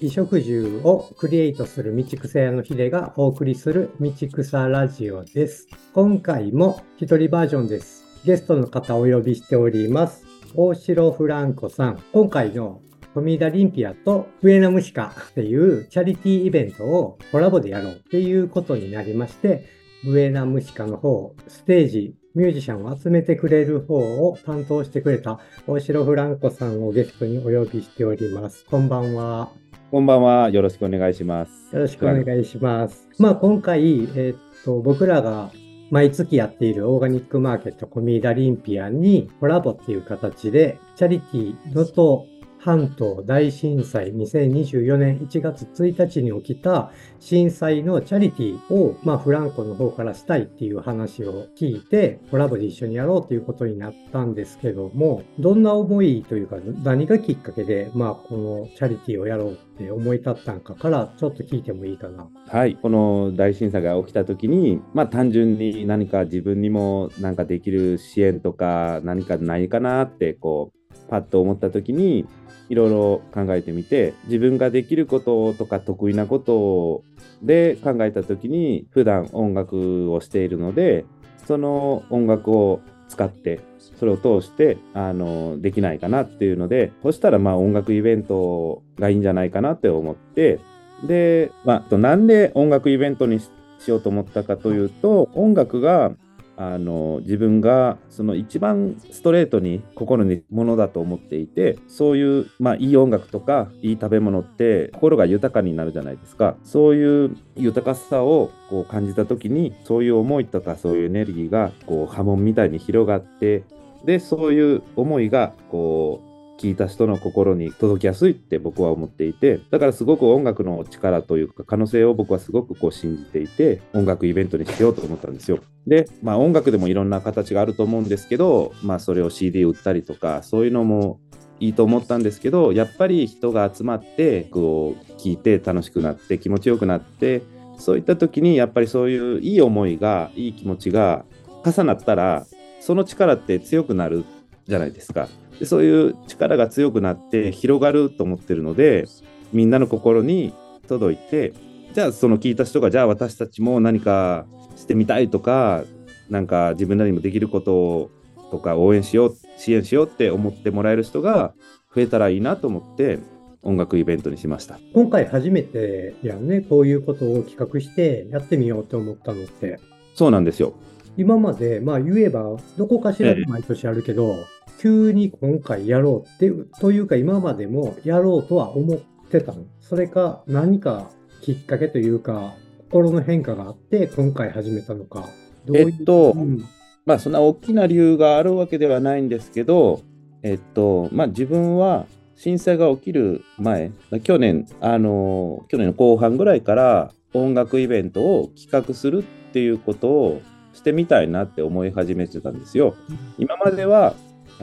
衣食住をクリエイトする道草屋のヒデがお送りする道草ラジオです。今回も一人バージョンです。ゲストの方をお呼びしております。大城フランコさん。今回の富田リンピアと笛の虫かっていうチャリティーイベントをコラボでやろうっていうことになりまして、笛ナムシカの方、ステージ、ミュージシャンを集めてくれる方を担当してくれた大城フランコさんをゲストにお呼びしております。こんばんは。こんばんは。よろしくお願いします。よろしくお願いします。まあ今回、えーっと、僕らが毎月やっているオーガニックマーケットコミーダリンピアンにコラボっていう形で、チャリティー能登半島大震災2024年1月1日に起きた震災のチャリティーを、まあフランコの方からしたいっていう話を聞いて、コラボで一緒にやろうということになったんですけども、どんな思いというか、何がきっかけで、まあこのチャリティーをやろうって思い立ったんかから、ちょっと聞いてもいいかな。はい。この大震災が起きた時に、まあ単純に何か自分にもなんかできる支援とか何かないかなってこうパッと思った時にいろいろ考えてみて自分ができることとか得意なことで考えた時に普段音楽をしているのでその音楽を使ってそれを通してあのできないかなっていうのでそしたらまあ音楽イベントがいいんじゃないかなって思ってで、まあ、なんで音楽イベントにししようと思ったかというと音楽があの自分がその一番ストレートに心にものだと思っていてそういう、まあ、いい音楽とかいい食べ物って心が豊かになるじゃないですか。そういう豊かさをこう感じた時にそういう思いとかそういうエネルギーがこう波紋みたいに広がってでそういう思いがこう聞いた人の心に届きやすいって僕は思っていてだからすごく音楽の力というか可能性を僕はすごくこう信じていて音楽イベントにしようと思ったんですよ。で、まあ、音楽でもいろんな形があると思うんですけど、まあ、それを CD 売ったりとかそういうのもいいと思ったんですけどやっぱり人が集まってこう聴いて楽しくなって気持ちよくなってそういった時にやっぱりそういういい思いがいい気持ちが重なったらその力って強くなるじゃないですか。でそういう力が強くなって広がると思ってるのでみんなの心に届いてじゃあその聞いた人がじゃあ私たちも何かしてみたいとかなんか自分なりにもできることとか応援しよう支援しようって思ってもらえる人が増えたらいいなと思って音楽イベントにしました。今回初めてやんね、こういうことを企画してやってみようと思ったのって。そうなんですよ。今まで、まあ言えば、どこかしらで毎年あるけど、急に今回やろうっていう、というか今までもやろうとは思ってたの。それか何かきっかけというか、心の変化があって今回始めたのか。どういうえっとうんまあそんな大きな理由があるわけではないんですけど、えっと、まあ自分は震災が起きる前、去年、あの、去年の後半ぐらいから音楽イベントを企画するっていうことをしてみたいなって思い始めてたんですよ。今までは、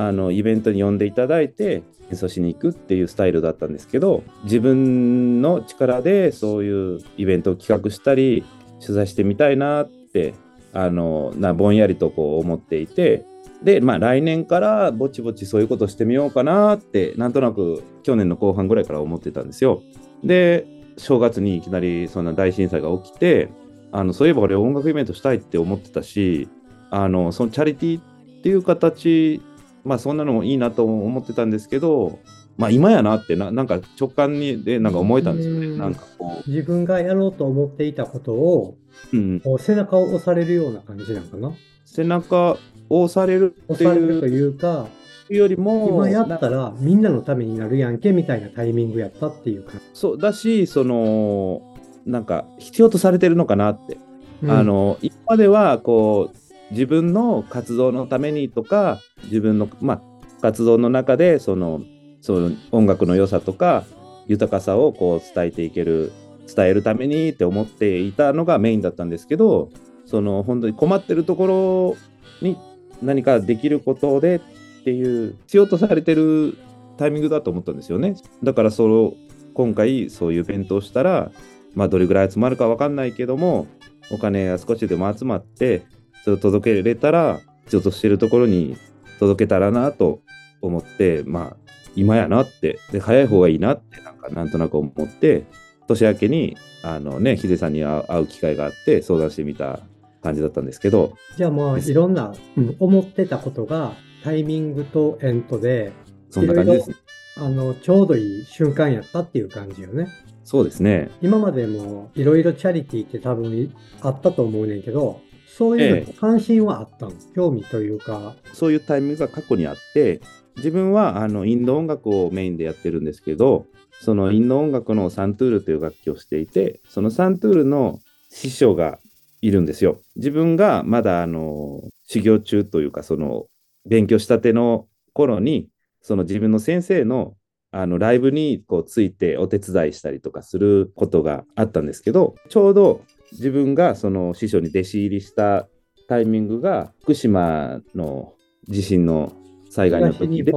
あの、イベントに呼んでいただいて演奏しに行くっていうスタイルだったんですけど、自分の力でそういうイベントを企画したり、取材してみたいなってあのなぼんやりとこう思っていてでまあ来年からぼちぼちそういうことしてみようかなってなんとなく去年の後半ぐらいから思ってたんですよ。で正月にいきなりそんな大震災が起きてあのそういえば俺音楽イベントしたいって思ってたしあのそのチャリティーっていう形まあそんなのもいいなと思ってたんですけどまあ今やなってななんか直感にでなんか思えたんですよね。うん。なんかこ自分がやろうと思っていたことを、う、うん、こう背中を押されるような感じなのかな？背中を押されるっていう。いうか、よりも今やったらみんなのためになるやんけみたいなタイミングやったっていうか。そうだしそのなんか必要とされてるのかなって、うん。あの今まではこう自分の活動のためにとか自分の、まあ、活動の中でそのその音楽の良さとか豊かさをこう伝えていける伝えるためにって思っていたのがメインだったんですけどその本当に困ってるところに何かできることでっていう必要とされてるタイミングだと思ったんですよね。だからそ今回そういうイベントをしたら、まあ、どれぐらい集まるか分かんないけどもお金が少しでも集まってそれを届けれたら、ちょっとしてるところに届けたらなと思って、まあ、今やなって、で、早い方がいいなって、なんか、なんとなく思って、年明けに、あのね、ヒデさんに会う機会があって相談してみた感じだったんですけど。じゃあまあ、いろんな、うん、思ってたことがタイミングとエントで、そんな感じですね。あの、ちょうどいい瞬間やったっていう感じよね。そうですね。今までもいろいろチャリティーって多分あったと思うねんけど、そういう関心はあったの、ええ、興味というか。そういうタイミングが過去にあって、自分はあのインド音楽をメインでやってるんですけど、そのインド音楽のサントゥールという楽器をしていて、そのサントゥールの師匠がいるんですよ。自分がまだあの修行中というか、その勉強したての頃に、その自分の先生のあのライブにこうついてお手伝いしたりとかすることがあったんですけど、ちょうど自分がその師匠に弟子入りしたタイミングが福島の地震の災害の時で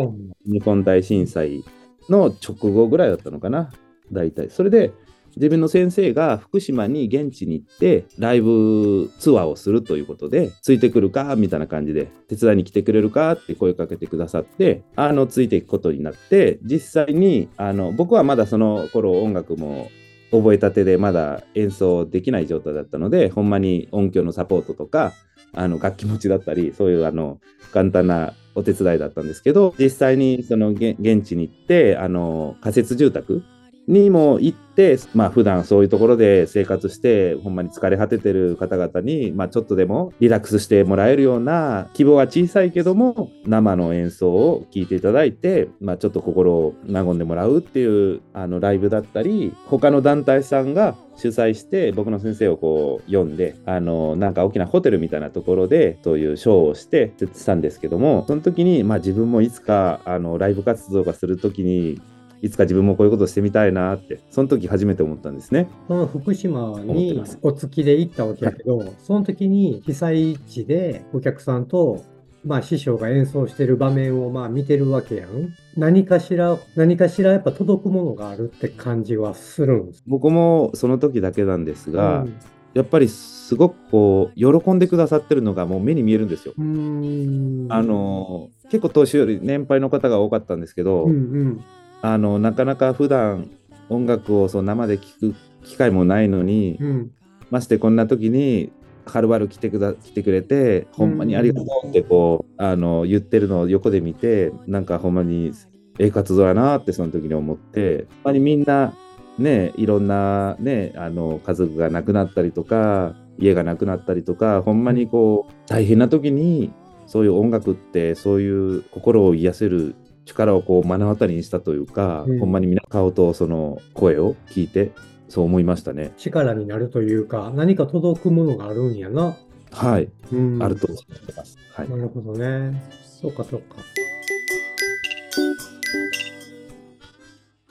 日本大震災の直後ぐらいだったのかな大体。それで自分の先生が福島に現地に行ってライブツアーをするということでついてくるかみたいな感じで手伝いに来てくれるかって声かけてくださってあのついていくことになって実際にあの僕はまだその頃音楽も覚えたてでまだ演奏できない状態だったのでほんまに音響のサポートとかあの楽器持ちだったりそういうあの簡単なお手伝いだったんですけど実際にその現地に行ってあの仮設住宅にも行って、まあ普段そういうところで生活して、ほんまに疲れ果ててる方々に、まあちょっとでもリラックスしてもらえるような、規模は小さいけども、生の演奏を聴いていただいて、まあちょっと心を和んでもらうっていう、あのライブだったり、他の団体さんが主催して僕の先生をこう呼んであのなんか大きなホテルみたいなところでそういうショーをしてしたんですけどもその時にまあ自分もいつかあのライブ活動がする時にいつか自分もこういうことしてみたいなって、その時初めて思ったんですね。その福島にお月で行ったわけだけど、はい、その時に被災地でお客さんと、まあ師匠が演奏してる場面をまあ見てるわけやん。何かしら、何かしらやっぱ届くものがあるって感じはするんです。僕もその時だけなんですが、うんやっぱりすごくこう喜んでくださってるのがもう目に見えるんですよ。あの結構年寄り年配の方が多かったんですけど、うんうん、あのなかなか普段音楽をそう生で聴く機会もないのに、うん、ましてこんな時にはるばる来てくだ来てくれて、ほんまにありがとうってこう、あの言ってるのを横で見て、なんかほんまにええ活動やなってその時に思って、ほんまにみんなね、いろんなね、あの家族が亡くなったりとか、家がなくなったりとか、ほんまにこう大変な時にそういう音楽ってそういう心を癒せる力をこう目の当たりにしたというか、うん、ほんまに皆顔とその声を聞いてそう思いましたね。力になるというか何か届くものがあるんやな。はい、うん、あると思ってます、はい、なるほどね。そうかそうか。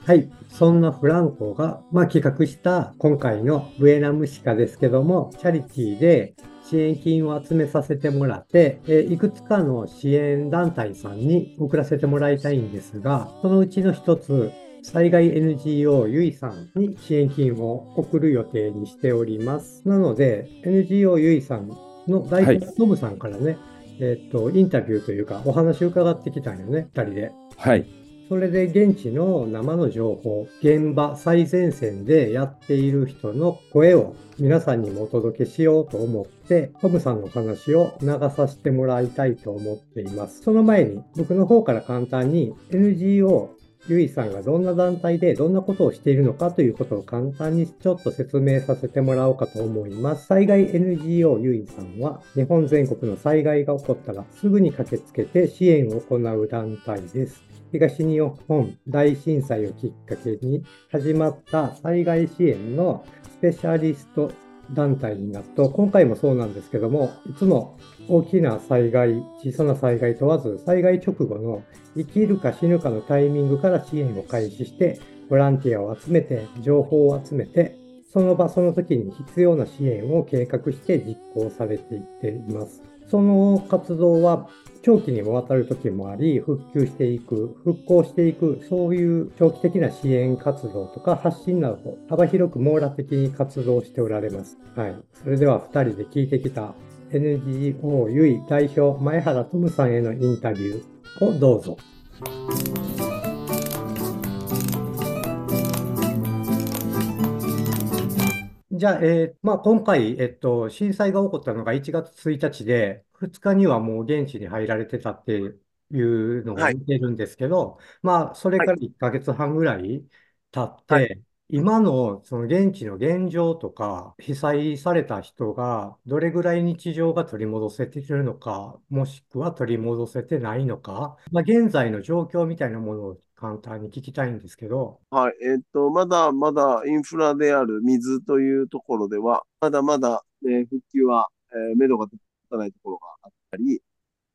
はい。そんなフランコが、まあ、企画した今回のブエナムシカですけども、チャリティーで支援金を集めさせてもらって、えいくつかの支援団体さんに送らせてもらいたいんですが、そのうちの一つ、災害 NGO ゆいさんに支援金を送る予定にしております。なので、NGO ゆいさんの代表、ノブさんからね、はい、えっ、と、インタビューというか、お話を伺ってきたんよね、二人で。はい。それで現地の生の情報、現場最前線でやっている人の声を皆さんにもお届けしようと思って、トムさんの話を流させてもらいたいと思っています。その前に僕の方から簡単に NGO ゆいさんがどんな団体でどんなことをしているのかということを簡単にちょっと説明させてもらおうかと思います。災害 NGO ゆいさんは日本全国の災害が起こったらすぐに駆けつけて支援を行う団体です。東日本大震災をきっかけに始まった災害支援のスペシャリスト団体になると、今回もそうなんですけども、いつも大きな災害、小さな災害問わず、災害直後の生きるか死ぬかのタイミングから支援を開始して、ボランティアを集めて、情報を集めて、その場その時に必要な支援を計画して実行されていっています。その活動は長期にもわたる時もあり、復旧していく、復興していく、そういう長期的な支援活動とか発信など、幅広く網羅的に活動しておられます。はい。それでは2人で聞いてきた NGO ゆい代表前原トムさんへのインタビューをどうぞ。じゃあ、えーまあ、今回、えっと、震災が起こったのが1月1日で、2日にはもう現地に入られてたっていうのがはい。見てるんですけど、まあ、それはい。から1ヶ月半ぐらい経っはい。て、今のその現地の現状とか、被災された人がどれぐらい日常が取り戻せているのか、もしくは取り戻せてないのか、まあ、現在の状況みたいなものを簡単に聞きたいんですけど、はい。えっと、まだまだインフラである水というところでは、まだまだ、えー復旧は、えー、目処が立たないところがあったり、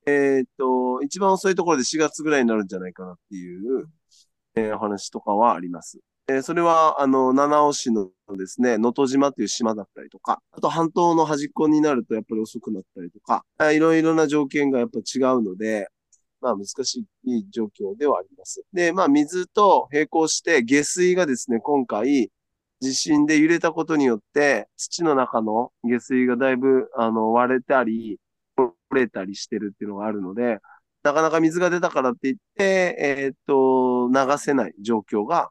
えっと、一番遅いところで4月ぐらいになるんじゃないかなっていう、えーお話とかはあります。えーそれは、あの、七尾市のですね、能登島という島だったりとか、あと半島の端っこになるとやっぱり遅くなったりとか、いろいろな条件がやっぱ違うので、まあ難しい状況ではあります。で、まあ水と並行して下水がですね、今回地震で揺れたことによって土の中の下水がだいぶあの割れたり、折れたりしてるっていうのがあるので、なかなか水が出たからって言って、えーっと、流せない状況が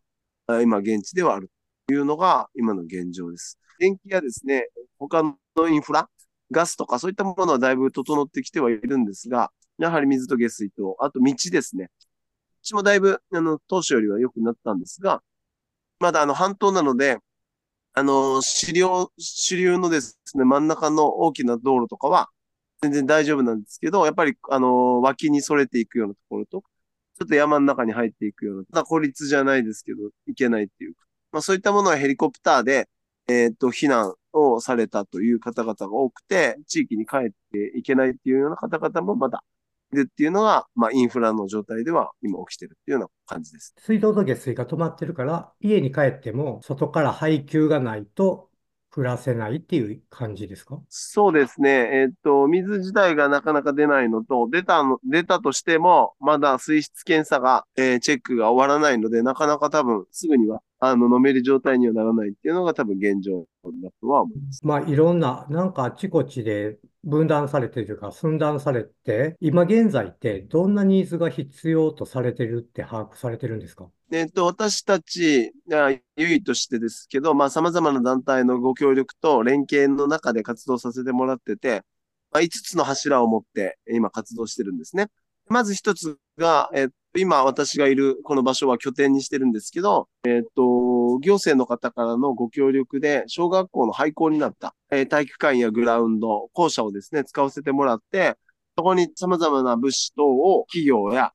今現地ではあるというのが今の現状です。電気やですね、他のインフラ、ガスとかそういったものはだいぶ整ってきてはいるんですが、やはり水と下水と、あと道ですね。道もだいぶ、あの、当初よりは良くなったんですが、まだあの、半島なので、あの、支流、支流のですね、真ん中の大きな道路とかは、全然大丈夫なんですけど、やっぱり、あの、脇にそれていくようなところと、ちょっと山の中に入っていくような、ただ孤立じゃないですけど、いけないっていうか、まあそういったものはヘリコプターで、えっと、避難をされたという方々が多くて、地域に帰っていけないっていうような方々もまだるっていうのが、まあインフラの状態では今起きてるっていうような感じです。水道と下水が止まってるから、家に帰っても外から配給がないと暮らせないっていう感じですか？そうですね。えっと、水自体がなかなか出ないのと、出たの、出たとしても、まだ水質検査が、えーチェックが終わらないので、なかなか多分すぐには、あの、飲める状態にはならないっていうのが多分現状だとは思います。まあ、いろんな、なんかあちこちで分断されてるというか、寸断されて、今現在ってどんなニーズが必要とされてるって把握されてるんですか？えっと、私たち、あ優位としてですけど、まあ、様々な団体のご協力と連携の中で活動させてもらってて、まあ、5つの柱を持って今活動してるんですね。まず一つが、えっと、今私がいるこの場所は拠点にしてるんですけど、えっと、行政の方からのご協力で、小学校の廃校になった、えー体育館やグラウンド、校舎をですね、使わせてもらって、そこに様々な物資等を企業や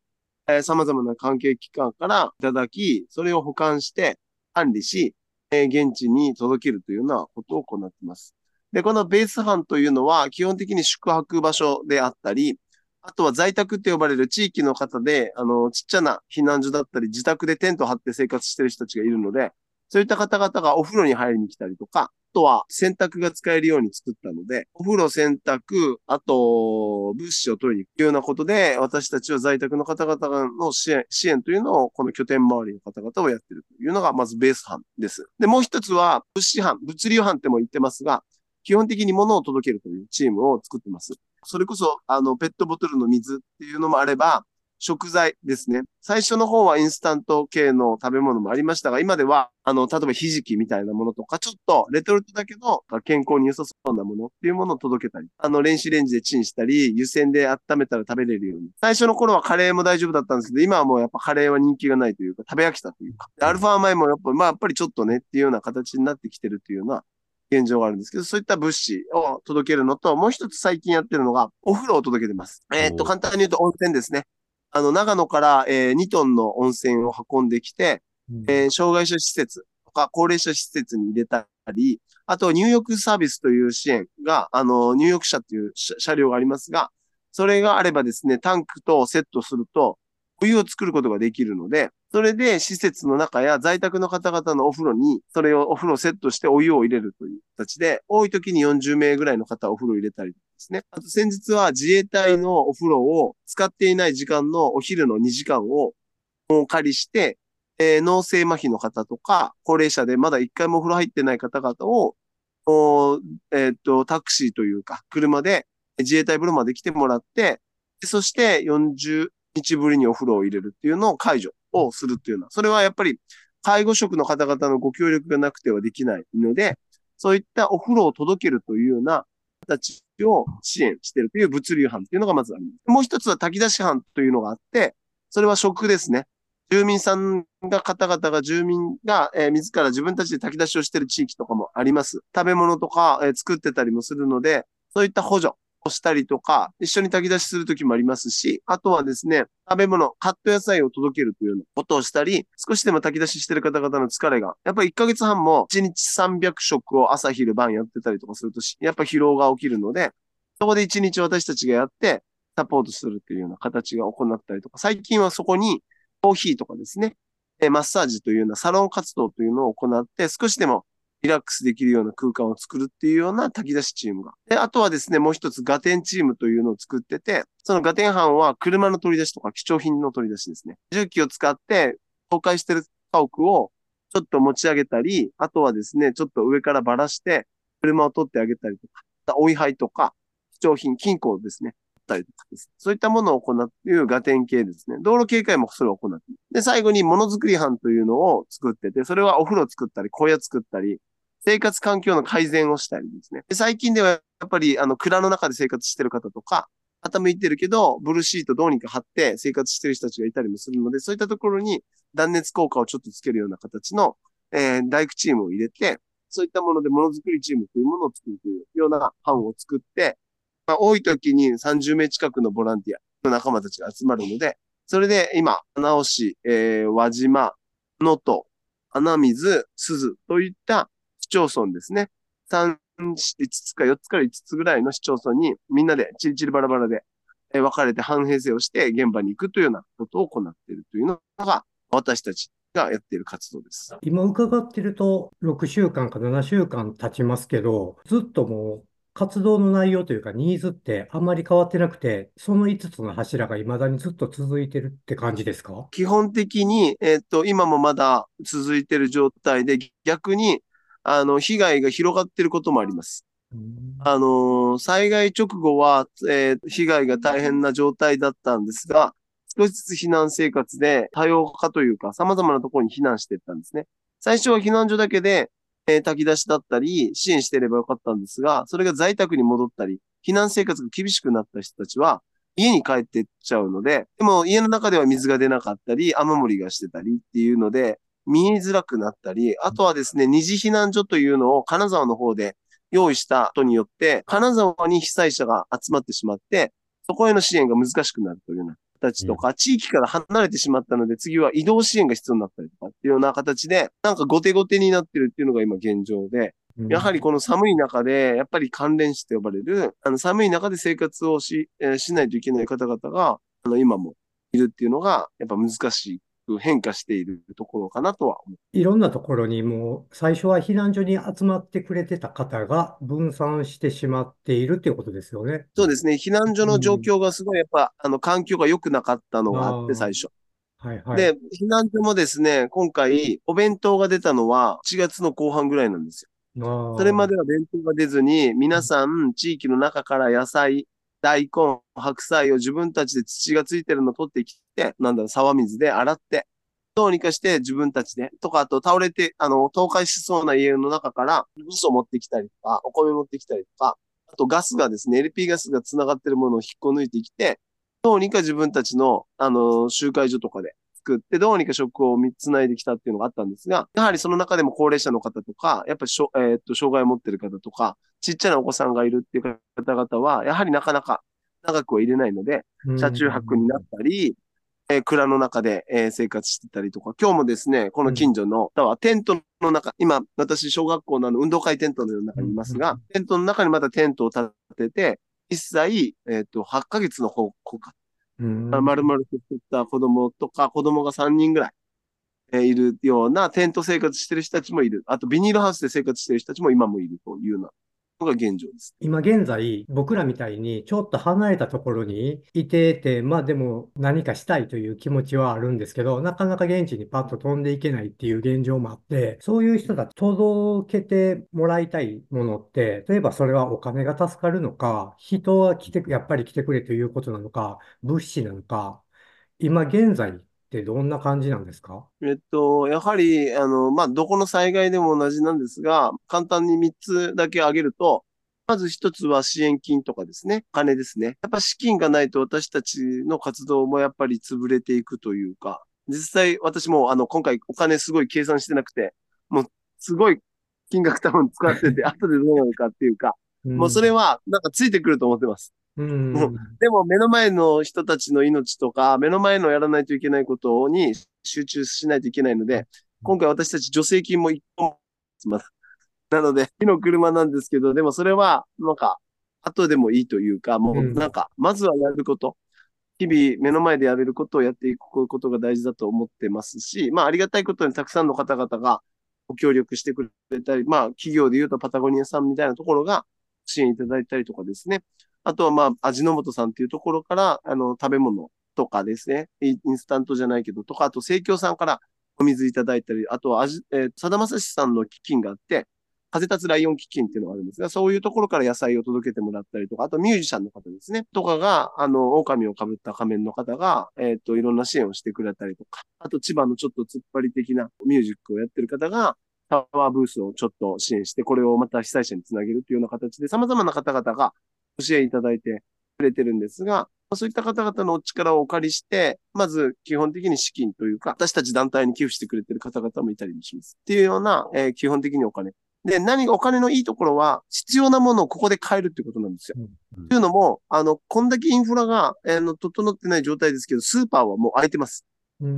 えー様々な関係機関からいただき、それを保管して管理し、えー現地に届けるというようなことを行っています。で、このベース班というのは基本的に宿泊場所であったり、あとは在宅って呼ばれる地域の方で、あの、ちっちゃな避難所だったり、自宅でテント張って生活してる人たちがいるので、そういった方々がお風呂に入りに来たりとか、あとは洗濯が使えるように作ったので、お風呂洗濯、あと、物資を取りに行くようなことで、私たちは在宅の方々の支援、支援というのを、この拠点周りの方々をやってるというのが、まずベース班です。で、もう一つは、物資班、物流班っても言ってますが、基本的に物を届けるというチームを作ってます。それこそ、あの、ペットボトルの水っていうのもあれば、食材ですね。最初の方はインスタント系の食べ物もありましたが、今では、あの、例えばひじきみたいなものとか、ちょっとレトルトだけど、健康に良さそうなものっていうものを届けたり、あの、電子レンジでチンしたり、湯煎で温めたら食べれるように。最初の頃はカレーも大丈夫だったんですけど、今はもうやっぱカレーは人気がないというか、食べ飽きたというか。アルファ米もやっぱ、まあやっぱりちょっとねっていうような形になってきてるというような現状があるんですけど、そういった物資を届けるのと、もう一つ最近やってるのが、お風呂を届けてます。えーっと、簡単に言うと温泉ですね。あの、長野から、えー2トンの温泉を運んできて、えー障害者施設とか高齢者施設に入れたり、あと入浴サービスという支援が、あの、入浴車という車車両がありますが、それがあればですね、タンクとセットすると、お湯を作ることができるので、それで施設の中や在宅の方々のお風呂に、それをお風呂セットしてお湯を入れるという形で、多い時に40名ぐらいの方お風呂入れたりですね。あと先日は自衛隊のお風呂を使っていない時間のお昼の2時間をお借りして、えー脳性麻痺の方とか、高齢者でまだ一回もお風呂入ってない方々を、おえーっと、タクシーというか、車で自衛隊風呂まで来てもらって、そして40日ぶりにお風呂を入れるっていうのを解除をするっていうのは、それはやっぱり介護職の方々のご協力がなくてはできないので、そういったお風呂を届けるというような形を支援しているという物流班っていうのがまずあります。もう一つは炊き出し班というのがあって、それは食ですね。住民さんが方々が住民が、えー自ら自分たちで炊き出しをしている地域とかもあります。食べ物とか、えー作ってたりもするので、そういった補助したりとか、一緒に炊き出しするときもありますし、あとはですね、食べ物、カット野菜を届けるというようなことをしたり、少しでも炊き出ししてる方々の疲れが、やっぱり1ヶ月半も1日300食を朝昼晩やってたりとかするとし、やっぱ疲労が起きるので、そこで1日私たちがやって、サポートするっていうような形が行ったりとか、最近はそこにコーヒーとかですね、マッサージというようなサロン活動というのを行って、少しでもリラックスできるような空間を作るっていうような炊き出しチームが。で、あとはですね、もう一つガテンチームというのを作ってて、そのガテン班は車の取り出しとか貴重品の取り出しですね。重機を使って倒壊してる家屋をちょっと持ち上げたり、あとはですね、ちょっと上からばらして車を取ってあげたりとか、追い配とか、貴重品、金庫ですね、ったりとかです。そういったものを行っているガテン系ですね。道路警戒もそれを行って。で、最後にものづくり班というのを作ってて、それはお風呂作ったり、小屋作ったり、生活環境の改善をしたりですね。最近ではやっぱり、あの、蔵の中で生活してる方とか、傾いてるけど、ブルーシートどうにか貼って生活してる人たちがいたりもするので、そういったところに断熱効果をちょっとつけるような形の、えー大工チームを入れて、そういったものでものづくりチームというものを作るというような班を作って、まあ、多い時に30名近くのボランティアの仲間たちが集まるので、それで今、七尾市、えー、輪島、能登、穴水、鈴といった町村ですね。3、5つか4つから5つぐらいの市町村にみんなでチリチリバラバラで、えー分かれて半編成をして現場に行くというようなことを行っているというのが私たちがやっている活動です。今伺ってると、6週間か7週間経ちますけど、ずっともう活動の内容というかニーズってあんまり変わってなくて、その5つの柱が未だにずっと続いてるって感じですか？基本的に、えっと、今もまだ続いている状態で、逆に、あの、被害が広がっていることもあります。うんあのー災害直後は、えー被害が大変な状態だったんですが、少しずつ避難生活で多様化というか、様々なところに避難していったんですね。最初は避難所だけで、えー炊き出しだったり、支援していればよかったんですが、それが在宅に戻ったり、避難生活が厳しくなった人たちは、家に帰ってっちゃうので、でも家の中では水が出なかったり、雨漏りがしてたりっていうので、見えづらくなったり、あとはですね、二次避難所というのを金沢の方で用意したことによって、金沢に被災者が集まってしまって、そこへの支援が難しくなるというような形とか、地域から離れてしまったので、次は移動支援が必要になったりとかっていうような形で、なんか後手後手になってるっていうのが今現状で、やはりこの寒い中で、やっぱり関連死と呼ばれる、あの寒い中で生活をし、えーしないといけない方々が、あの今もいるっていうのが、やっぱ難しく変化しているところかなとは思う。いろんなところにもう最初は避難所に集まってくれてた方が分散してしまっているっていうことですよね。そうですね。避難所の状況がすごい、やっぱ、あの、環境が良くなかったのがあって、最初。はいはい。で、避難所もですね、今回、お弁当が出たのは4月の後半ぐらいなんですよ。それまでは弁当が出ずに、皆さん、地域の中から野菜、大根、白菜を自分たちで土がついてるのを取ってきて、なんだろ、沢水で洗って、どうにかして自分たちで、とか、あと倒れて、あの、倒壊しそうな家の中から、味噌持ってきたりとか、お米持ってきたりとか、あとガスがですね、LP ガスが繋がってるものを引っこ抜いてきて、どうにか自分たちの、あの、集会所とかで作って、どうにか食を繋いできたっていうのがあったんですが、やはりその中でも高齢者の方とか、やっぱりしょ、えーっと、障害を持ってる方とか、ちっちゃなお子さんがいるっていう方々は、やはりなかなか長くは入れないので、車中泊になったり、えー蔵の中で、えー生活してたりとか、今日もですね、この近所の、方はテントの中、今、私、小学校の運動会テントの中にいますうん。が、テントの中にまたテントを立てて、1歳、えーっと、8ヶ月の子子か、うん。まるまると作った子供とか、子供が3人ぐらい、えーいるようなテント生活してる人たちもいる。あと、ビニールハウスで生活してる人たちも今もいるというようなのが現状です。今現在、僕らみたいにちょっと離れたところにいてて、まあでも何かしたいという気持ちはあるんですけど、なかなか現地にパッと飛んでいけないっていう現状もあって、そういう人たち届けてもらいたいものって、例えばそれはお金が助かるのか、人は来て、やっぱり来てくれということなのか、物資なのか、今現在ってどんな感じなんですか？えっと、やはり、あの、まあ、どこの災害でも同じなんですが、簡単に3つだけ挙げると、まず1つは支援金とかですね、金ですね。やっぱ資金がないと私たちの活動もやっぱり潰れていくというか、実際私もあの、今回お金すごい計算してなくて、もうすごい金額多分使ってて、後でどうなるかっていうか、もうそれはなんかついてくると思ってます。うん、もでも目の前の人たちの命とか、目の前のやらないといけないことに集中しないといけないので、今回私たち助成金も一本もまだ。なので、火の車なんですけど、でもそれは、なんか、後でもいいというか、もうなんか、まずはやること。日々目の前でやれることをやっていくことが大事だと思ってますし、まあありがたいことにたくさんの方々がご協力してくれたり、まあ企業で言うとパタゴニアさんみたいなところが支援いただいたりとかですね。あとはまあ味の素さんっていうところから、あの食べ物とかですね、インスタントじゃないけどとか、あと生協さんからお水いただいたり、あとは味、え、さだまさしさんの基金があって、風立つライオン基金っていうのがあるんですが、そういうところから野菜を届けてもらったりとか、あとミュージシャンの方ですね、とかが、あの、狼を被った仮面の方が、えっ、と、いろんな支援をしてくれたりとか、あと千葉のちょっと突っ張り的なミュージックをやってる方が、タワーブースをちょっと支援して、これをまた被災者につなげるというような形で、様々な方々が支援いただいてくれてるんですが、そういった方々のお力をお借りして、まず基本的に資金というか、私たち団体に寄付してくれてる方々もいたりもします。っていうような、えー基本的にお金。で、何がお金のいいところは、必要なものをここで買えるってことなんですよ。うんというのも、あの、こんだけインフラが、えーの、整ってない状態ですけど、スーパーはもう空いてます。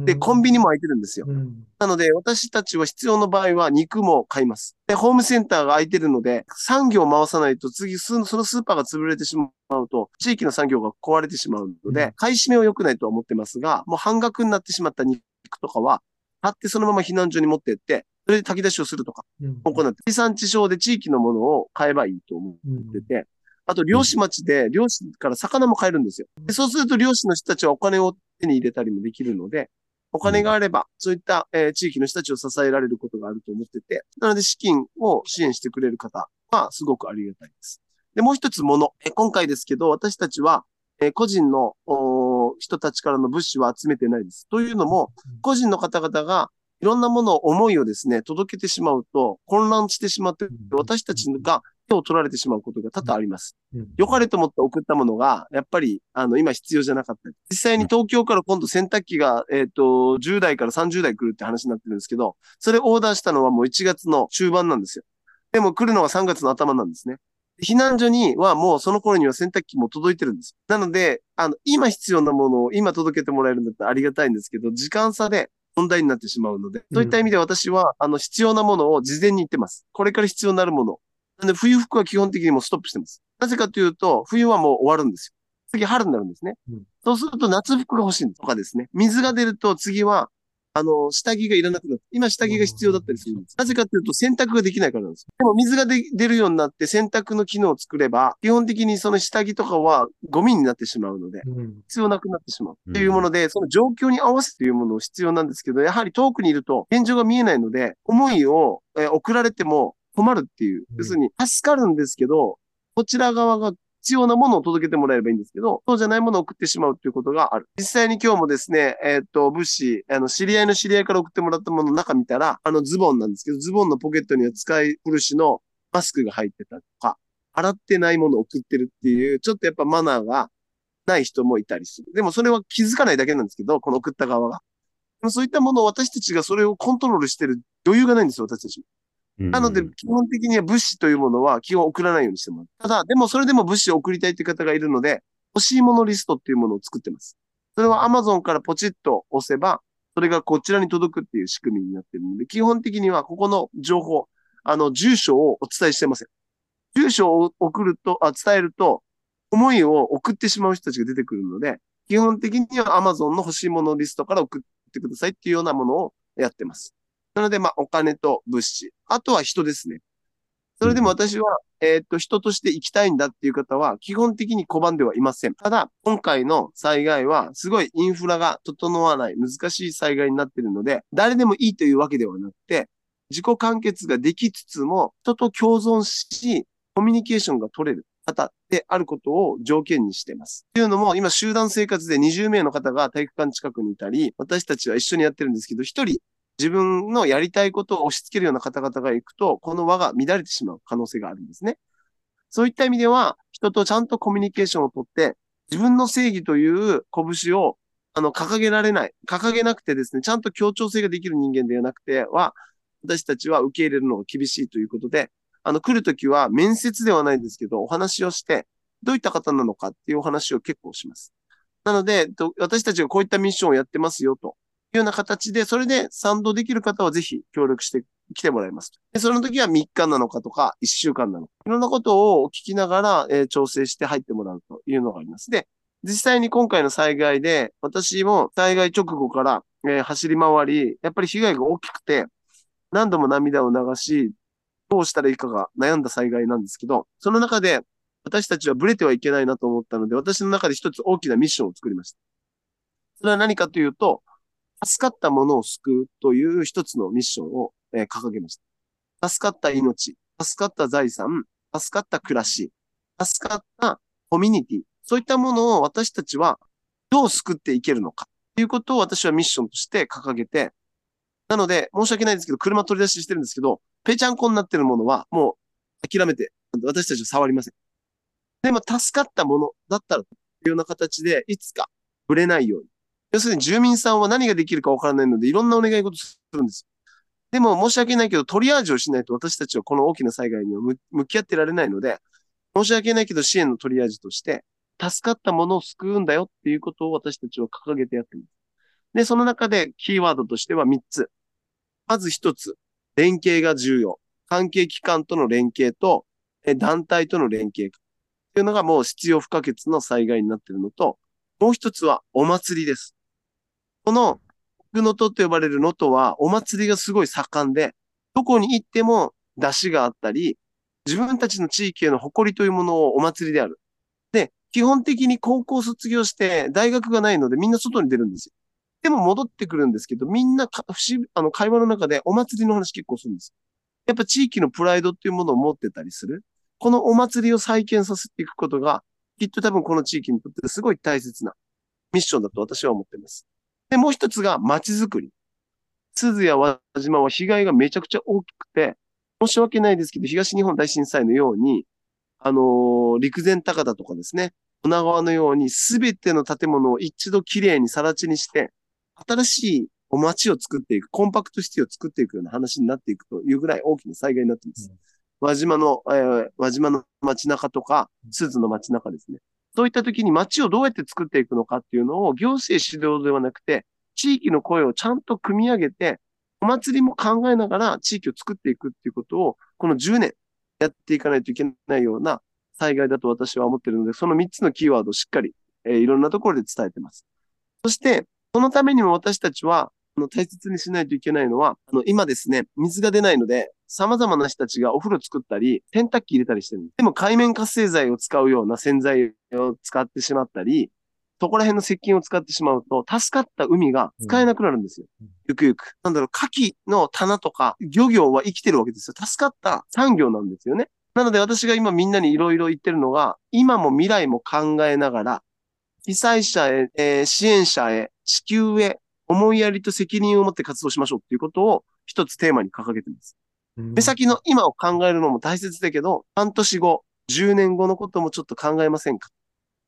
で、コンビニも空いてるんですよ。うんなので、私たちは必要の場合は肉も買います。で、ホームセンターが空いてるので、産業を回さないと次、そのスーパーが潰れてしまうと、地域の産業が壊れてしまうのうんで、買い占めは良くないとは思ってますが、もう半額になってしまった肉とかは、買ってそのまま避難所に持ってって、それで炊き出しをするとか、うん行って、地産地消で地域のものを買えばいいと思うんってて、あと漁師町で漁師から魚も買えるんですよ。でそうすると漁師の人たちはお金を手に入れたりもできるので、お金があれば、そういった、えー地域の人たちを支えられることがあると思ってて、なので資金を支援してくれる方はすごくありがたいです。で、もう一つもの。えー今回ですけど、私たちは、えー個人の人たちからの物資は集めてないです。というのも、個人の方々がいろんなものを、思いをですね、届けてしまうと混乱してしまって、私たちが手を取られてしまうことが多々あります。うん良かれと思って送ったものが、やっぱり、あの、今必要じゃなかったり。実際に東京から今度洗濯機が、えっ、と、10代から30代来るって話になってるんですけど、それオーダーしたのはもう1月の中盤なんですよ。でも来るのが3月の頭なんですね。避難所にはもうその頃には洗濯機も届いてるんです。なので、あの、今必要なものを今届けてもらえるんだったらありがたいんですけど、時間差で問題になってしまうので、そういった意味で私は、あの、必要なものを事前に言ってます。これから必要になるもの。なので、冬服は基本的にもうストップしてます。なぜかというと、冬はもう終わるんですよ。次春になるんですね。うんそうすると夏服が欲しいんですとかですね。水が出ると次は、あの、下着がいらなくなって、今下着が必要だったりするんです。なぜかというと洗濯ができないからなんです。でも水がで出るようになって洗濯の機能を作れば、基本的にその下着とかはゴミになってしまうので、うん必要なくなってしまうっていうもので、その状況に合わせていうものを必要なんですけど、やはり遠くにいると現状が見えないので、思いを、えー送られても困るっていううん、要するに助かるんですけど、こちら側が必要なものを届けてもらえればいいんですけど、そうじゃないものを送ってしまうっていうことがある。実際に今日もですね、えーっと、物資、あの、知り合いの知り合いから送ってもらったものの中見たら、あの、ズボンなんですけど、ズボンのポケットには使い古しのマスクが入ってたとか、洗ってないものを送ってるっていう、ちょっとやっぱマナーがない人もいたりする。でもそれは気づかないだけなんですけど、この送った側が。でもそういったものを私たちがそれをコントロールしてる余裕がないんですよ、私たち。なので、基本的には物資というものは基本送らないようにしてもらう。ただ、でもそれでも物資を送りたいって方がいるので、欲しいものリストっていうものを作ってます。それは Amazon からポチッと押せば、それがこちらに届くっていう仕組みになってるので、基本的にはここの情報、あの、住所をお伝えしてません。住所を送ると、あ、伝えると、思いを送ってしまう人たちが出てくるので、基本的には Amazon の欲しいものリストから送ってくださいっていうようなものをやってます。なので、まあ、お金と物資。あとは人ですね。それでも私は、えーっと、人として生きたいんだっていう方は、基本的に拒んではいません。ただ、今回の災害は、すごいインフラが整わない、難しい災害になっているので、誰でもいいというわけではなくて、自己完結ができつつも、人と共存し、コミュニケーションが取れる方であることを条件にしています。というのも、今集団生活で20名の方が体育館近くにいたり、私たちは一緒にやってるんですけど、一人自分のやりたいことを押し付けるような方々が行くと、この輪が乱れてしまう可能性があるんですね。そういった意味では、人とちゃんとコミュニケーションをとって、自分の正義という拳を、あの、掲げられない。掲げなくてですね、ちゃんと協調性ができる人間ではなくては、私たちは受け入れるのが厳しいということで、あの、来るときは面接ではないんですけど、お話をして、どういった方なのかっていうお話を結構します。なので、私たちがこういったミッションをやってますよというような形で、それで賛同できる方はぜひ協力して来てもらいます。で、その時は3日なのかとか1週間なのか、いろんなことを聞きながら、えー調整して入ってもらうというのがあります。で、実際に今回の災害で、私も災害直後から、えー走り回り、やっぱり被害が大きくて、何度も涙を流し、どうしたらいいかが悩んだ災害なんですけど、その中で私たちはブレてはいけないなと思ったので、私の中で一つ大きなミッションを作りました。それは何かというと、助かったものを救うという一つのミッションを、えー掲げました。助かった命、助かった財産、助かった暮らし、助かったコミュニティ、そういったものを私たちはどう救っていけるのかということを私はミッションとして掲げて、なので、申し訳ないですけど、車取り出ししてるんですけど、ぺちゃんこになってるものはもう諦めて、私たちは触りません。でも、助かったものだったら、というような形で、いつかぶれないように。要するに住民さんは何ができるかわからないので、いろんなお願い事するんです。でも、申し訳ないけど、トリアージをしないと私たちはこの大きな災害には向き合ってられないので、申し訳ないけど、支援のトリアージとして、助かったものを救うんだよっていうことを私たちは掲げてやっています。で、その中でキーワードとしては3つ。まず1つ、連携が重要。関係機関との連携と、え団体との連携というのがもう必要不可欠の災害になっているのと、もう一つはお祭りです。この、奥能登と呼ばれる能登はお祭りがすごい盛んで、どこに行っても出汁があったり、自分たちの地域への誇りというものをお祭りである。で、基本的に高校卒業して大学がないのでみんな外に出るんですよ。でも戻ってくるんですけど、みんな不思あの会話の中でお祭りの話結構するんです。やっぱ地域のプライドっていうものを持ってたりする。このお祭りを再建させていくことが、きっと多分この地域にとってすごい大切なミッションだと私は思っています。で、もう一つが街づくり。鈴や輪島は被害がめちゃくちゃ大きくて、申し訳ないですけど、東日本大震災のように、あのー陸前高田とかですね、女川のようにすべての建物を一度きれいに更地にして、新しいお街を作っていく、コンパクトシティを作っていくような話になっていくというぐらい大きな災害になっています。輪島の、えー輪島の街中とか、鈴の街中ですね。そういった時に街をどうやって作っていくのかっていうのを行政指導ではなくて、地域の声をちゃんと組み上げて、お祭りも考えながら地域を作っていくっていうことを、この10年やっていかないといけないような災害だと私は思ってるので、その3つのキーワードをしっかり、えーいろんなところで伝えてます。そして、そのためにも私たちは、あの大切にしないといけないのは、あの今ですね、水が出ないので、様々な人たちがお風呂作ったり、洗濯機入れたりしてる。でも海面活性剤を使うような洗剤を使ってしまったり、そこら辺の石鹸を使ってしまうと、助かった海が使えなくなるんですよ。うんゆくゆく。なんだろう、牡蠣の棚とか漁業は生きてるわけですよ。助かった産業なんですよね。なので私が今みんなにいろいろ言ってるのが、今も未来も考えながら、被災者へ、えー支援者へ、地球へ、思いやりと責任を持って活動しましょうっていうことを一つテーマに掲げてます。目先の今を考えるのも大切だけど、半年後、10年後のこともちょっと考えませんか？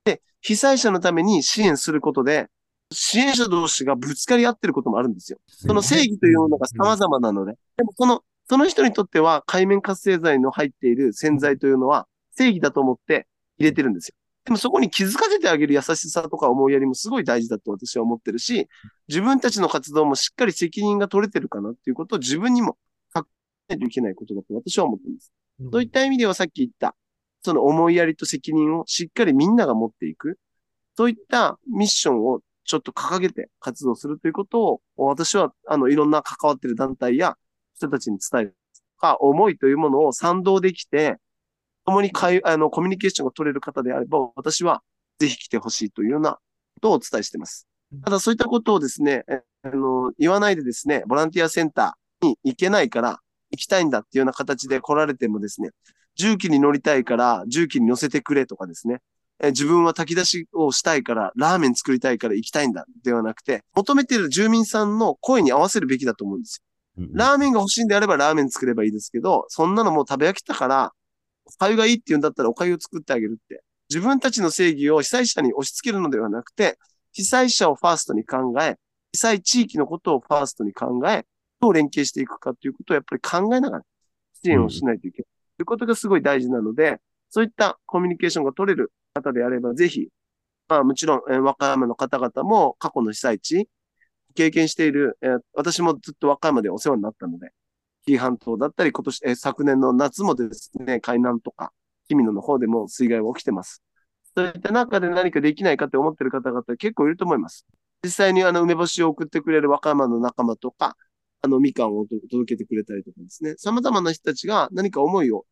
で、被災者のために支援することで、支援者同士がぶつかり合ってることもあるんですよ。その正義というものが様々なので。でもその、その人にとっては海面活性剤の入っている洗剤というのは正義だと思って入れてるんですよ。でもそこに気づかせてあげる優しさとか思いやりもすごい大事だと私は思ってるし、自分たちの活動もしっかり責任が取れてるかなっていうことを自分にもないといけないことだと私は思っています。うんそういった意味ではさっき言った、その思いやりと責任をしっかりみんなが持っていく。そういったミッションをちょっと掲げて活動するということを、私は、あの、いろんな関わっている団体や人たちに伝える。か思いというものを賛同できて、共に会あのコミュニケーションが取れる方であれば、私はぜひ来てほしいというようなことをお伝えしています。ただそういったことをですね、あの、言わないでですね、ボランティアセンターに行けないから行きたいんだっていうような形で来られてもですね、重機に乗りたいから重機に乗せてくれとかですね、え自分は炊き出しをしたいからラーメン作りたいから行きたいんだではなくて、求めている住民さんの声に合わせるべきだと思うんですよ。ラーメンが欲しいんであればラーメン作ればいいですけど、そんなのもう食べ飽きたから、お粥がいいって言うんだったらお粥を作ってあげるって。自分たちの正義を被災者に押し付けるのではなくて、被災者をファーストに考え、被災地域のことをファーストに考え、どう連携していくかということをやっぱり考えながら支援をしないといけない。ということがすごい大事なので、そういったコミュニケーションが取れる方であれば、ぜひ、まあもちろん、えー、和歌山の方々も過去の被災地、経験している、えー、私もずっと和歌山でお世話になったので、紀伊半島だったり、今年、えー、昨年の夏もですね、海南とか、氷見野の方でも水害が起きてます。そういった中で何かできないかって思ってる方々結構いると思います。実際にあの梅干しを送ってくれる和歌山の仲間とか、あのみかんを届けてくれたりとかですね、様々な人たちが何か思いを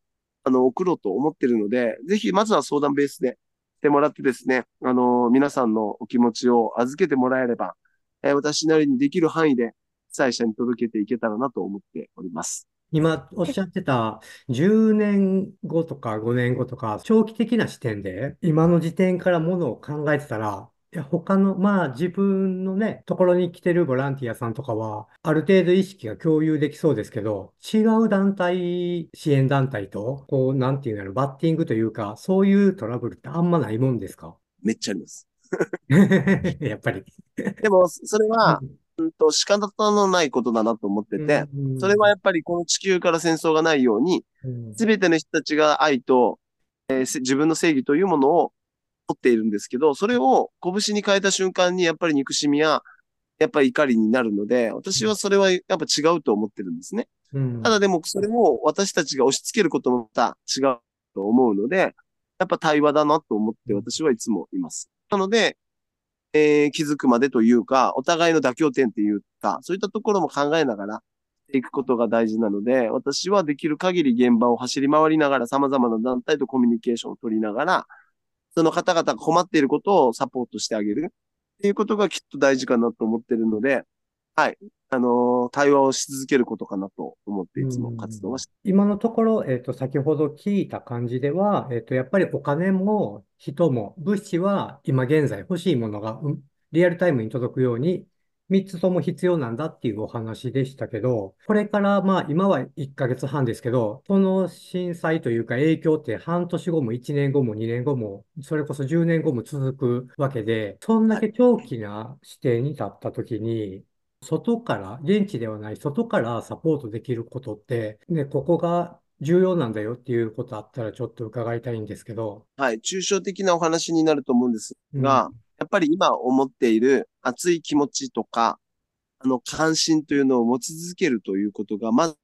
あの送ろうと思ってるので、ぜひまずは相談ベースでしてもらってですね、あの皆さんのお気持ちを預けてもらえれば、えー、私なりにできる範囲で被災者に届けていけたらなと思っております。今おっしゃってた10年後とか5年後とか長期的な視点で今の時点からものを考えてたらや他の、まあ自分のね、ところに来てるボランティアさんとかは、ある程度意識が共有できそうですけど、違う団体、支援団体と、こう、なんていうの、バッティングというか、そういうトラブルってあんまないもんですか？めっちゃあります。やっぱり。でも、それは、うん。と、仕方のないことだなと思ってて、それはやっぱりこの地球から戦争がないように、すべての人たちが愛と、えー、自分の正義というものを持っているんですけど、それを拳に変えた瞬間にやっぱり憎しみや、やっぱり怒りになるので、私はそれはやっぱ違うと思ってるんですね。うん、ただでもそれも私たちが押し付けることもまた違うと思うので、やっぱ対話だなと思って私はいつもいます。なので、えー、気づくまでというか、お互いの妥協点っていうか、そういったところも考えながら、いくことが大事なので、私はできる限り現場を走り回りながら様々な団体とコミュニケーションを取りながら、その方々が困っていることをサポートしてあげる。っていうことがきっと大事かなと思ってるので、はい。あのー、対話をし続けることかなと思っていつも活動はし。て今のところ、えっ、ー、と、先ほど聞いた感じでは、えっ、ー、と、やっぱりお金も人も物資は今現在欲しいものがリアルタイムに届くように3つとも必要なんだっていうお話でしたけど、これからまあ今は1ヶ月半ですけど、この震災というか影響って半年後も1年後も2年後も、それこそ10年後も続くわけで、そんだけ長期な視点に立った時に、外から、現地ではない外からサポートできることって、ね、ここが重要なんだよっていうことあったらちょっと伺いたいんですけど。はい、抽象的なお話になると思うんですが、うんやっぱり今思っている熱い気持ちとか、あの関心というのを持ち続けるということが、まず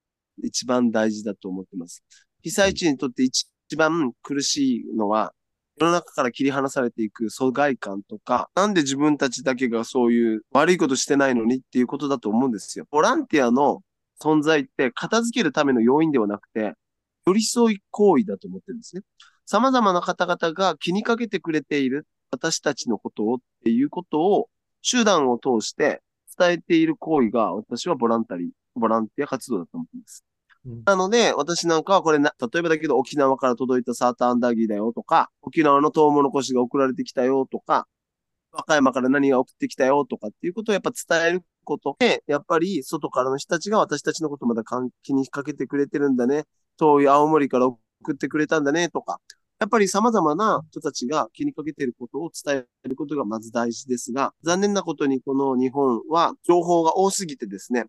一番大事だと思ってます。被災地にとって一番苦しいのは、世の中から切り離されていく疎外感とか、なんで自分たちだけがそういう悪いことしてないのにっていうことだと思うんですよ。ボランティアの存在って片付けるための要因ではなくて、寄り添い行為だと思ってるんですね。様々な方々が気にかけてくれている。私たちのことをっていうことを手段を通して伝えている行為が私はボランタリー、ボランティア活動だと思います。うん、なので、私なんかはこれな、例えばだけど沖縄から届いたサーターアンダーギーだよとか、沖縄のトウモロコシが送られてきたよとか、和歌山から何が送ってきたよとかっていうことをやっぱ伝えることで、やっぱり外からの人たちが私たちのことまだ気にかけてくれてるんだね。遠い青森から送ってくれたんだねとか、やっぱり様々な人たちが気にかけていることを伝えることがまず大事ですが、残念なことにこの日本は情報が多すぎてですね、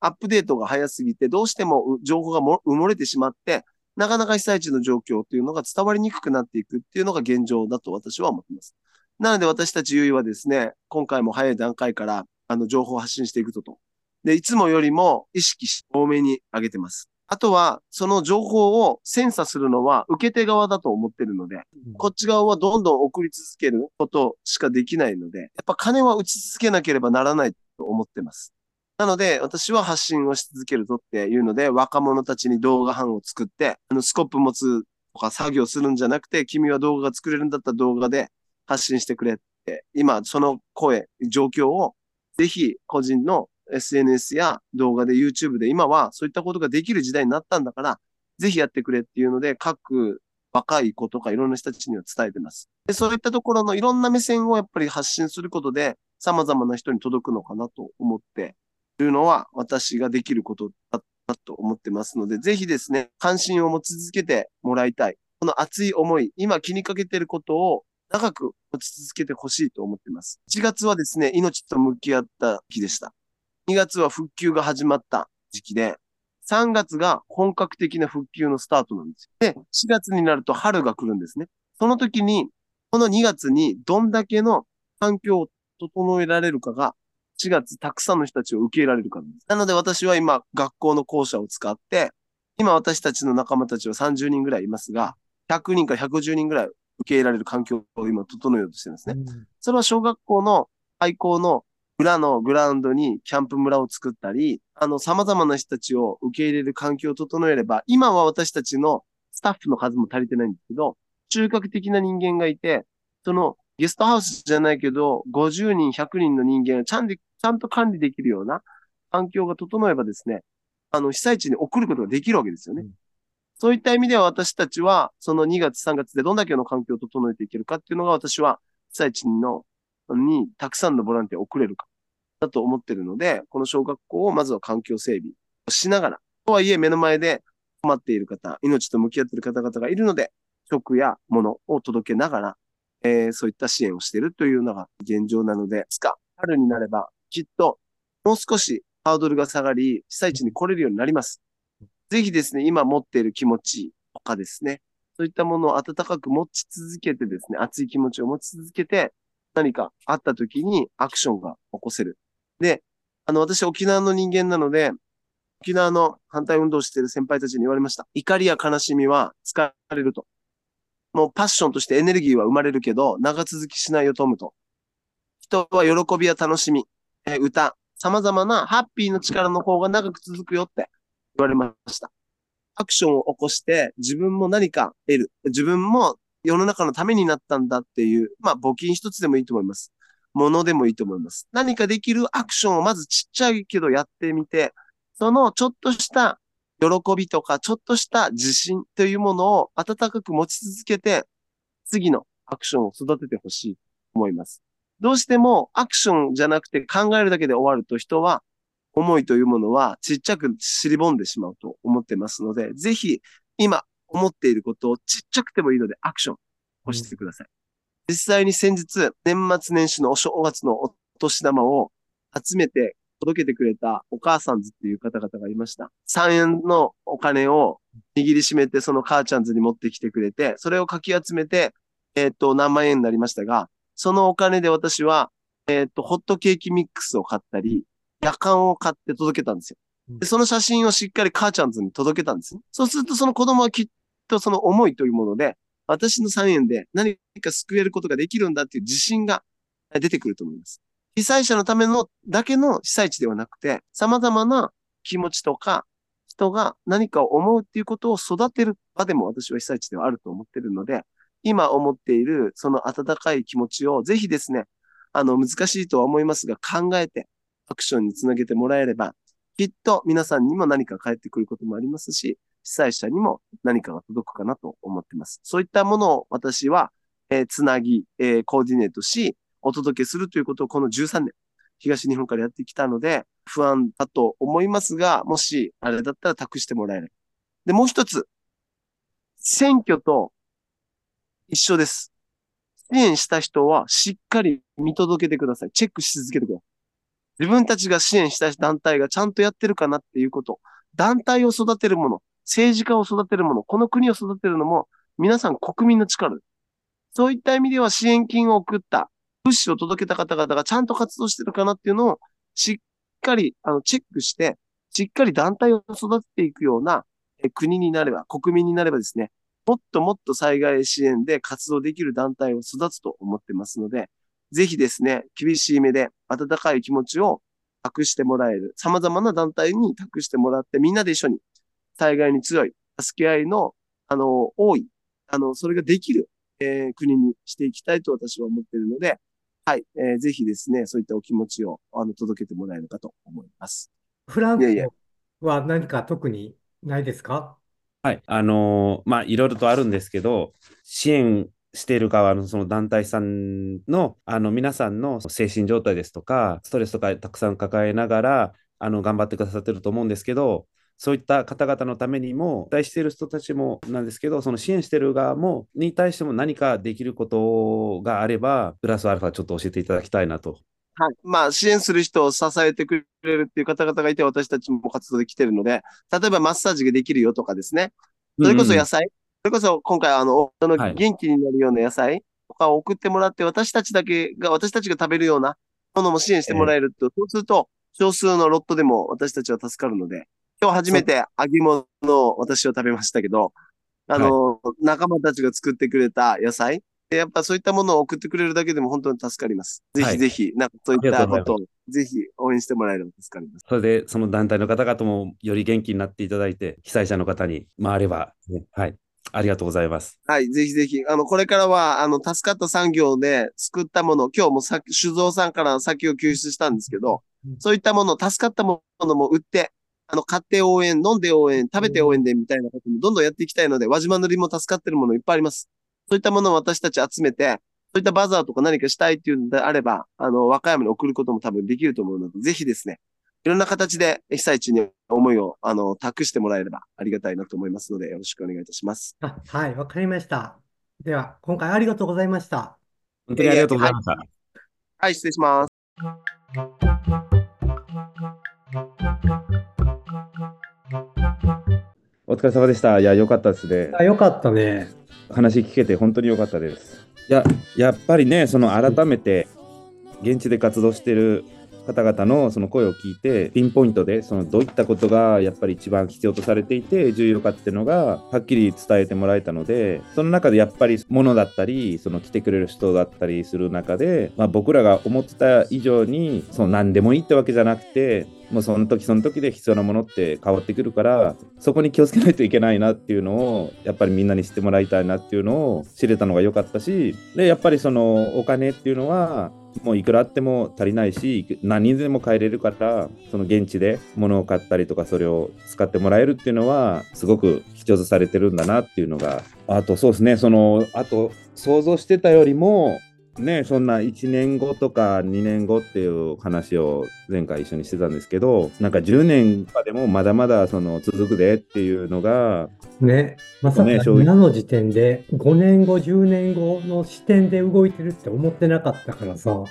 アップデートが早すぎて、どうしても情報が埋もれてしまって、なかなか被災地の状況というのが伝わりにくくなっていくっていうのが現状だと私は思っています。なので私たち優位はですね、今回も早い段階からあの情報を発信していくとと。で、いつもよりも意識し多めに上げてます。あとは、その情報を精査するのは受け手側だと思ってるので、うん、こっち側はどんどん送り続けることしかできないので、やっぱ金は打ち続けなければならないと思ってます。なので、私は発信をし続けるとっていうので、若者たちに動画班を作って、あの、スコップ持つとか作業するんじゃなくて、君は動画が作れるんだったら動画で発信してくれって、今、その声、状況を、ぜひ個人の SNS や動画で YouTube で今はそういったことができる時代になったんだから、ぜひやってくれっていうので、各若い子とかいろんな人たちには伝えてます。で、そういったところのいろんな目線をやっぱり発信することで、様々な人に届くのかなと思っているのは、私ができることだったと思ってますので、ぜひですね、関心を持ち続けてもらいたい。この熱い思い、今気にかけていることを長く持ち続けてほしいと思ってます。1月はですね、命と向き合った日でした。2月は復旧が始まった時期で、3月が本格的な復旧のスタートなんですよ。で、4月になると春が来るんですね。その時に、この2月にどんだけの環境を整えられるかが、4月たくさんの人たちを受け入れられるからです。なので私は今、学校の校舎を使って、今私たちの仲間たちは30人ぐらいいますが、100人から110人ぐらい受け入れられる環境を今整えようとしてるんですね。うん、それは小学校の廃校の裏のグラウンドにキャンプ村を作ったり、あの、様々な人たちを受け入れる環境を整えれば、今は私たちのスタッフの数も足りてないんですけど、中核的な人間がいて、そのゲストハウスじゃないけど、50人、100人の人間がちゃんちゃんと管理できるような環境が整えばですね、あの、被災地に送ることができるわけですよね。うん、そういった意味では私たちは、その2月、3月でどんだけの環境を整えていけるかっていうのが私は被災地のにたくさんのボランティアを送れるか、だと思ってるので、この小学校をまずは環境整備しながら、とはいえ目の前で困っている方、命と向き合っている方々がいるので、食や物を届けながら、えー、そういった支援をしているというのが現状なので、いつか春になれば、きっともう少しハードルが下がり、被災地に来れるようになります。ぜひですね、今持っている気持ちとかですね、そういったものを温かく持ち続けてですね、熱い気持ちを持ち続けて、何かあった時にアクションが起こせる。で、あの、私沖縄の人間なので、沖縄の反対運動をしている先輩たちに言われました。怒りや悲しみは疲れると。もうパッションとしてエネルギーは生まれるけど、長続きしないよ、トムと。人は喜びや楽しみ、え歌、様々なハッピーの力の方が長く続くよって言われました。アクションを起こして自分も何か得る。自分も世の中のためになったんだっていう、まあ募金一つでもいいと思います。ものでもいいと思います。何かできるアクションをまずちっちゃいけどやってみて、そのちょっとした喜びとか、ちょっとした自信というものを温かく持ち続けて、次のアクションを育ててほしいと思います。どうしてもアクションじゃなくて考えるだけで終わると人は思いというものはちっちゃく尻ぼんでしまうと思ってますので、ぜひ今思っていることをちっちゃくてもいいのでアクションをしてください。実際に先日、年末年始のお正月のお年玉を集めて届けてくれたお母さんズっていう方々がいました。3円のお金を握りしめてその母ちゃんズに持ってきてくれて、それをかき集めて、えっ、ー、と、何万円になりましたが、そのお金で私は、えっ、ー、と、ホットケーキミックスを買ったり、夜間を買って届けたんですよ。で、その写真をしっかり母ちゃんズに届けたんです。そうするとその子供はきっとその思いというもので、私の3円で何か救えることができるんだっていう自信が出てくると思います。被災者のためのだけの被災地ではなくて、様々な気持ちとか人が何かを思うっていうことを育てる場でも私は被災地ではあると思ってるので、今思っているその温かい気持ちをぜひですね、あの難しいとは思いますが考えてアクションにつなげてもらえれば、きっと皆さんにも何か返ってくることもありますし、被災者にも何かが届くかなと思ってます。そういったものを私は、えー、つなぎ、えー、コーディネートし、お届けするということをこの13年、東日本からやってきたので、不安だと思いますが、もしあれだったら託してもらえる。で、もう一つ、選挙と一緒です。支援した人はしっかり見届けてください。チェックし続けてください。自分たちが支援した団体がちゃんとやってるかなっていうこと。団体を育てるもの。政治家を育てるもの、この国を育てるのも、皆さん国民の力。そういった意味では支援金を送った、物資を届けた方々がちゃんと活動してるかなっていうのを、しっかり、あの、チェックして、しっかり団体を育てていくような国になれば、国民になればですね、もっともっと災害支援で活動できる団体を育つと思ってますので、ぜひですね、厳しい目で温かい気持ちを託してもらえる。様々な団体に託してもらって、みんなで一緒に災害に強い、助け合いの、あの、多い、あの、それができる、えー国にしていきたいと私は思っているので、はい、えーぜひですね、そういったお気持ちを、あの、届けてもらえるかと思います。フランスは何か特にないですか？はい。あのーまあ、いろいろとあるんですけど、支援している側のその団体さんの、あの、皆さんの精神状態ですとか、ストレスとかたくさん抱えながら、あの、頑張ってくださってると思うんですけど、そういった方々のためにも、期待している人たちもなんですけど、その支援している側も、に対しても何かできることがあれば、プラスアルファちょっと教えていただきたいなと。はい。まあ、支援する人を支えてくれるっていう方々がいて、私たちも活動できてるので、例えばマッサージができるよとかですね。それこそ野菜、それこそ今回あの、そのはい元気になるような野菜とかを送ってもらって、私たちだけが、私たちが食べるようなものも支援してもらえると、そうすると、少数のロットでも私たちは助かるので、今日初めて揚げ物を私は食べましたけど、あの、仲間たちが作ってくれた野菜、でやっぱそういったものを送ってくれるだけでも本当に助かります。ぜはいひぜひ、なんかそういったことを、ぜひ応援してもらえれば助かります。それで、その団体の方々もより元気になっていただいて、被災者の方に回れば、ねはい。ありがとうございます。はい、ぜひぜひ、あの、これからは、あの、助かった産業で作ったもの、今日もさ酒造さんから先を救出したんですけどうん、そういったもの、助かったものも売って、あの、買って応援、飲んで応援、食べて応援でみたいなこともどんどんやっていきたいので、輪島塗りも助かってるものいっぱいあります。そういったものを私たち集めて、そういったバザーとか何かしたいっていうんであれば、あの、和歌山に送ることも多分できると思うので、ぜひですね、いろんな形で被災地に思いを、あの、託してもらえればありがたいなと思いますので、よろしくお願いいたします。あ、はい、わかりました。では、今回ありがとうございました。本当にありがとうございました。はい、失礼します。お疲れ様でした。いや、良かったですね。あ、よかったね。話聞けて本当に良かったです。いや、やっぱりね、その改めて現地で活動している方々のその声を聞いて、ピンポイントでそのどういったことがやっぱり一番必要とされていて重要かっていうのがはっきり伝えてもらえたので、その中でやっぱり物だったり、その来てくれる人だったりする中で、まあ、僕らが思ってた以上に、その何でもいいってわけじゃなくて、もうその時その時で必要なものって変わってくるから、そこに気をつけないといけないなっていうのを、やっぱりみんなに知ってもらいたいなっていうのを知れたのが良かったし、で、やっぱりそのお金っていうのは、もういくらあっても足りないし、何にでも買えれるから、その現地で物を買ったりとか、それを使ってもらえるっていうのは、すごく必要とされてるんだなっていうのが、あとそうですね、その、あと想像してたよりも、ね、そんな1年後とか2年後っていう話を前回一緒にしてたんですけど、なんか10年とかでもまだまだその続くでっていうのが、ね、まさか今の時点で5年後、10年後の視点で動いてるって思ってなかったからさ、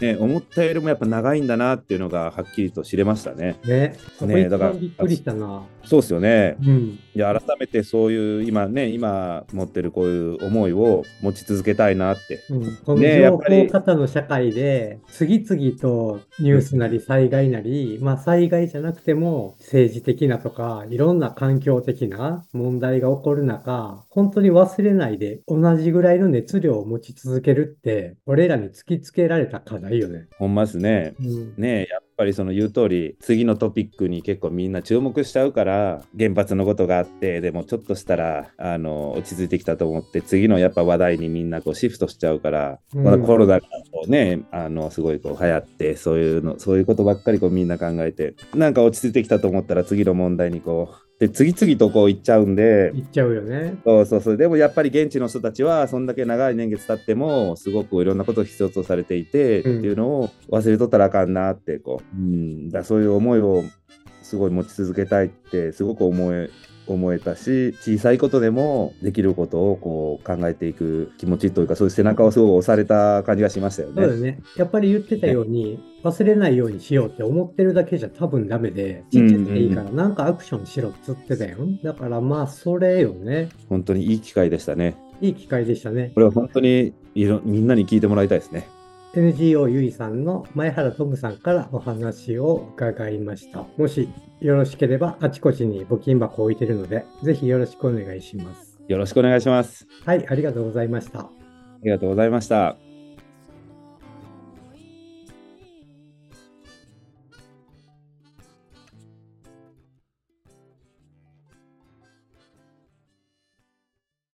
ね、思ったよりもやっぱ長いんだなっていうのがはっきりと知れましたね。ね、そだから番びっくりしたな。そうですよね。うん。いや改めてそういう今ね今持ってるこういう思いを持ち続けたいなってうん、この情報型の社会で、次々とニュースなり災害なり、まあ災害じゃなくても政治的なとか、いろんな環境的な問題が起こる中、本当に忘れないで同じぐらいの熱量を持ち続けるって、俺らに突きつけられた課題よね。ほんまですね。うん。ねやっぱりその言う通り次のトピックに結構みんな注目しちゃうから原発のことがあってでもちょっとしたらあの落ち着いてきたと思って次のやっぱ話題にみんなこうシフトしちゃうから、うん。まだコロナがこうねあのすごいこう流行ってそういうのそういうことばっかりこうみんな考えてなんか落ち着いてきたと思ったら次の問題にこうで次々とこう行っちゃうんで。言っちゃうよね。そうそうそう。でもやっぱり現地の人たちは、そんだけ長い年月経っても、すごくいろんなことを必要とされていて、うんっていうのを忘れとったらあかんなって、こう。うん。だそういう思いをすごい持ち続けたいって、すごく思え、思えたし、小さいことでもできることをこう考えていく気持ちというか、そういう背中をすごい押された感じがしましたよね。そうだよね。やっぱり言ってたように、忘れないようにしようって思ってるだけじゃ多分ダメで、ちっちゃくていいから、なんかアクションしろっつってたよ。だからまあ、それよね。本当にいい機会でしたね。いい機会でしたね。これは本当にいろみんなに聞いてもらいたいですね。NGO ゆいさんの前原トムさんからお話を伺いました。もしよろしければ、あちこちに募金箱を置いてるので、ぜひよろしくお願いします。よろしくお願いします。はい、ありがとうございました。ありがとうございました。